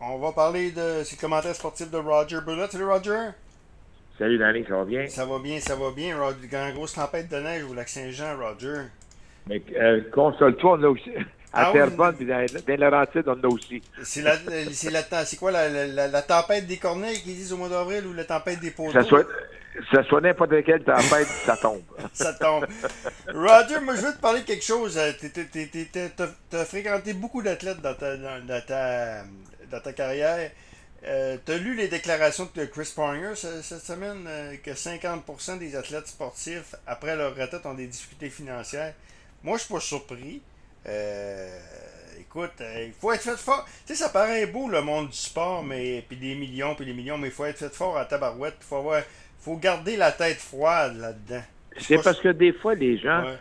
On va parler de ces commentaires sportifs de Roger Brulotte. Salut Roger. Salut Danny, ça va bien? Ça va bien, ça va bien. Roger, une grosse tempête de neige au lac Saint-Jean, Roger. Mais euh, console-toi, on a aussi. À Ah Terrebonne, oui. puis dans, dans les Laurentides, on a aussi. C'est la, c'est la, c'est quoi la, la, la tempête des corneilles qu'ils disent au mois d'avril ou la tempête des poteaux? Ça soit, ça soit n'importe quelle tempête, ça tombe. Ça tombe. Roger, moi je veux te parler de quelque chose. Euh, T'as t'as fréquenté beaucoup d'athlètes dans ta, dans, dans ta, dans ta carrière. Euh, T'as lu les déclarations de Chris Pronger ce- cette semaine euh, que 50% des athlètes sportifs, après leur retraite, ont des difficultés financières. Moi, je suis pas surpris. Euh, écoute, euh, il faut être fait fort. Tu sais, ça paraît beau le monde du sport, mais puis des millions, puis des millions, mais il faut être fait fort à tabarouette. Il faut avoir, faut garder la tête froide là-dedans. C'est parce que des fois, les gens, Ouais.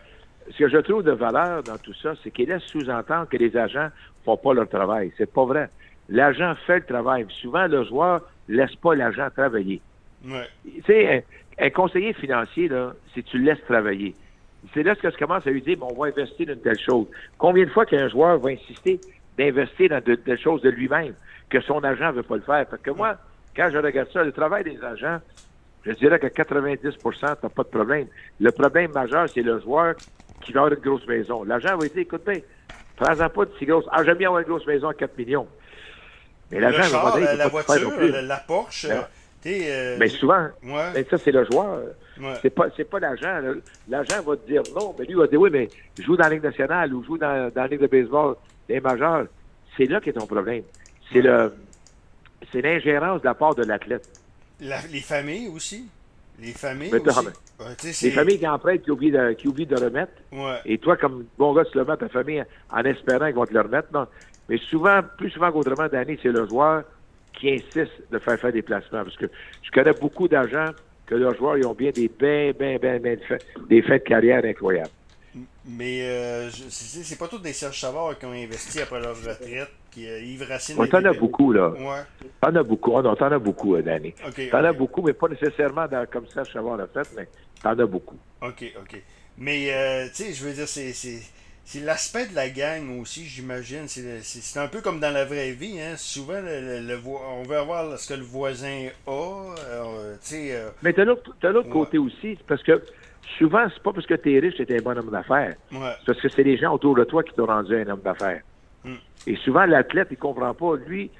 ce que je trouve de valeur dans tout ça, c'est qu'ils laissent sous-entendre que les agents font pas leur travail. C'est pas vrai. L'agent fait le travail. Souvent, le joueur laisse pas l'agent travailler. Ouais. Tu sais, un, un conseiller financier, là, si tu le laisses travailler, c'est là que je commence à lui dire, bon, on va investir dans une telle chose. Combien de fois qu'un joueur va insister d'investir dans de telles choses de lui-même, que son agent veut pas le faire? Parce que moi, quand je regarde ça, le travail des agents, je dirais que 90% t'as pas de problème. Le problème majeur, c'est le joueur qui va avoir une grosse maison. L'agent va dire, écoute bien, prends-en pas de si grosse. Ah, j'aime bien avoir une grosse maison à 4 millions. Mais Le l'agent char, dire, la, la voiture, la, la Porsche, Ouais. euh, t'es, euh, Mais souvent, ouais, ben, ça, c'est le joueur. ouais. C'est pas, c'est pas l'agent. L'agent va te dire non, mais lui va te dire oui, mais joue dans la Ligue nationale ou joue dans, dans la Ligue de baseball des majeurs. C'est là qu'est ton problème. C'est le, c'est l'ingérence de la part de l'athlète. La- les familles aussi. Les familles Mais aussi. Les familles qui empruntent, qui oublient de, qui oublient de remettre. Et toi, comme bon gars, tu le mets à ta famille en espérant qu'ils vont te le remettre. Non? Mais souvent, plus souvent qu'autrement, Danny, c'est le joueur qui insiste de faire faire des placements. Parce que je connais beaucoup d'agents que leurs joueurs, ils ont bien des ben, ben, ben, ben, des fins de carrière incroyables. Mais euh, c'est pas tous des Serge Savard qui ont investi après leur retraite. Qui, euh, Yves Racine. Ouais, t'en as beaucoup, là. Ouais. T'en as beaucoup. Oh non, t'en as beaucoup, euh, Danny. Ok. T'en as ok. beaucoup, mais pas nécessairement dans- comme ça, Chavard l'a fait, mais t'en as beaucoup. Ok, ok. Mais, euh, tu sais, je veux dire, c'est. C'est- l'aspect de la gang aussi, j'imagine. C'est un peu comme dans la vraie vie. Hein? Souvent, le, le- le vo- on veut avoir ce que le voisin a. euh, tu euh, Mais t'as l'autre Ouais. côté aussi, parce que souvent, c'est pas parce que t'es riche que t'es un bon homme d'affaires. ouais. C'est parce que c'est les gens autour de toi qui t'ont rendu un homme d'affaires. Mm. Et souvent, l'athlète, il comprend pas. Lui,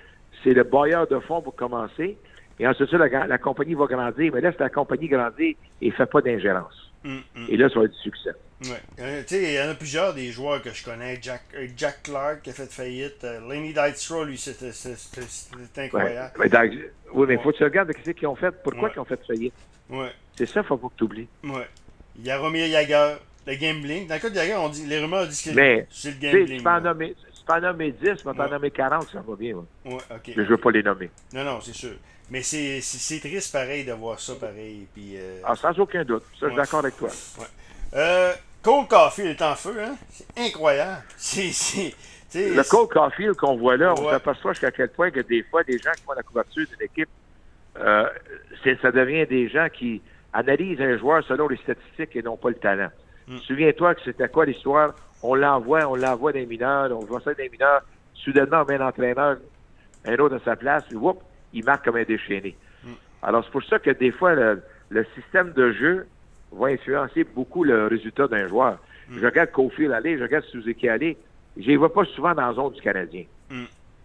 c'est le bailleur de fonds pour commencer. Et ensuite, la, la compagnie va grandir. Mais laisse la compagnie grandir et fait pas d'ingérence. Hum, hum. Et là, ça va être du succès. Ouais. Euh, tu sais, il y en a plusieurs des joueurs que je connais. Jack, euh, Jack Clark qui a fait faillite. Euh, Lenny Dykstra, lui, c'était c'était- c'était Ouais. incroyable. Mais oui, mais il faut Ouais. que tu regardes ce qu'ils ont fait. Pourquoi Ouais. ils ont fait faillite? Ouais. C'est ça, faut pas que tu oublies. Ouais. Il y a Romeo Jagger, le gambling. Dans le cas de Jagger, on dit, les rumeurs disent que Mais, c'est le gambling. tu peux en nommer, peux en nommer 10, mais t'en Ouais. nommer 40, ça va bien. Ouais, je veux pas les nommer. Non, non, c'est sûr. Mais c'est triste pareil de voir ça pareil. Puis, euh, Ah, sans aucun doute. Ça, je suis d'accord avec toi. euh, Cole Caulfield est en feu, hein? C'est incroyable. C'est. Le Cole Caulfield qu'on voit là, on s'aperçoit jusqu'à quel point que des fois, des gens qui font la couverture d'une équipe, euh, ça devient des gens qui analysent un joueur selon les statistiques et non pas le talent. Mm. Souviens-toi que c'était quoi l'histoire? On l'envoie, on l'envoie des mineurs, on voit ça des mineurs. Soudainement, on met un entraîneur, un autre à sa place, puis whoop, il marque comme un déchaîné. Mm. Alors, c'est pour ça que des fois, le, le système de jeu va influencer beaucoup le résultat d'un joueur. Mm. Je regarde Caulfield aller, je regarde Suzuki aller, je les vois pas souvent dans la zone du Canadien.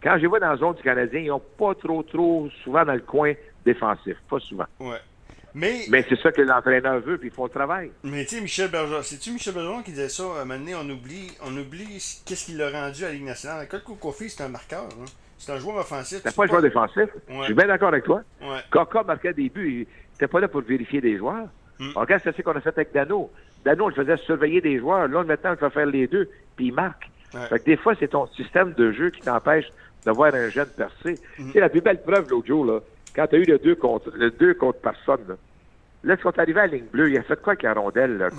Quand je les vois dans la zone du Canadien, ils n'ont pas trop, trop souvent dans le coin défensif. Pas souvent. Ouais. Mais, Mais c'est ça que l'entraîneur veut, puis ils font le travail. mais tu sais, Michel Bergeron, c'est-tu Michel Bergeron qui disait ça? À un moment donné, on oublie, on oublie qu'est-ce qu'il a rendu à la Ligue nationale. Cole Caulfield, c'est un marqueur. hein. C'est un joueur offensif. Tu pas un joueur défensif. Ouais. Je suis bien d'accord avec toi. Ouais. Kaka marquait des buts. Il n'était pas là pour vérifier des joueurs. Mm. Regarde c'est ce qu'on a fait avec Dano. Dano, on le faisait surveiller des joueurs. Là, maintenant, on le faire les deux, puis il marque. Ouais. Fait que des fois, c'est ton système de jeu qui t'empêche de voir un jeune percer. Mm. Tu sais, la plus belle preuve l'autre jour, là, quand tu as eu le 2 contre, le deux contre personne, là, là quand arrivé à la ligne bleue, il a fait quoi avec la rondelle, là?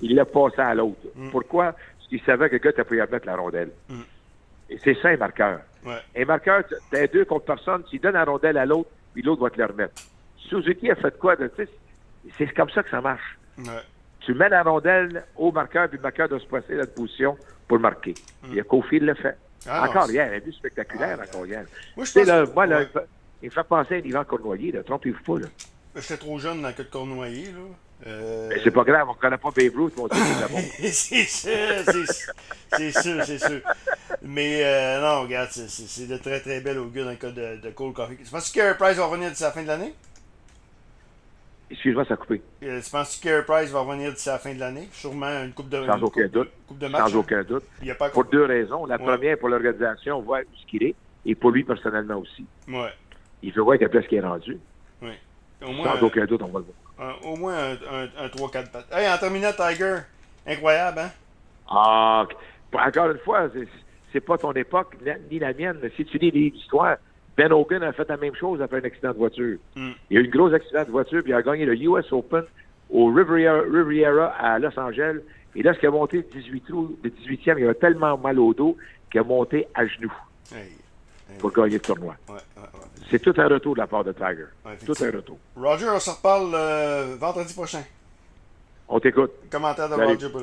Il l'a passé à l'autre. Mm. Pourquoi? Parce qu'il savait que le gars n'était pas y mettre la rondelle. Mm. Et c'est ça, un marqueur. Ouais. Un marqueur, tu as deux contre personne, tu donnes la rondelle à l'autre, puis l'autre va te le remettre. Suzuki a fait quoi? de- C'est comme ça que ça marche. Ouais. Tu mets la rondelle au marqueur, puis le marqueur doit se passer dans une position pour marquer. Mm. Il y a Caulfield le fait. Ah, encore hier, un but spectaculaire Ah, encore hier. Moi, je pense là, moi, là, ouais. Il me fait penser à Yvan Cournoyer, là. Trompez-vous pas, là. J'étais trop jeune dans le cas de là. Euh, Mais c'est pas grave, on connaît pas Babe Ruth, mon Dieu, c'est sûr, c'est sûr, c'est sûr. Mais euh, non, regarde, c'est- de très très bel augure dans le cas de, de Cole Coffee. Tu penses que Carey Price va revenir d'ici la fin de l'année? Excuse-moi, ça a coupé. Euh, Tu penses que Carey Price va revenir d'ici la fin de l'année? Sûrement une coupe de Sans aucun coupe, doute. coupe de match. Sans aucun doute. Il y a pas Pour deux raisons. La Ouais. première, pour l'organisation, voir où ce qu'il est, et pour lui personnellement aussi. Ouais. Il veut voir quelle place qu'il est rendu. Au moins, Sans aucun doute, on va le voir. un, au moins un, un, un 3-4 pattes. Hey, en terminant, Tiger. Incroyable, hein? Ah, encore une fois, c'est- pas ton époque ni- la mienne. Si tu lis l'histoire, Ben Hogan a fait la même chose après un accident de voiture. Mm. Il y a eu un gros accident de voiture, puis il a gagné le US Open au Riviera, Riviera à Los Angeles. Et qui a monté le 18 trou, le 18e, il avait tellement mal au dos qu'il a monté à genoux Hey. Pour gagner le tournoi. C'est tout un retour de la part de Tiger. Tout un retour. Roger, on se reparle euh, vendredi prochain. On t'écoute. Commentaire de. Roger pour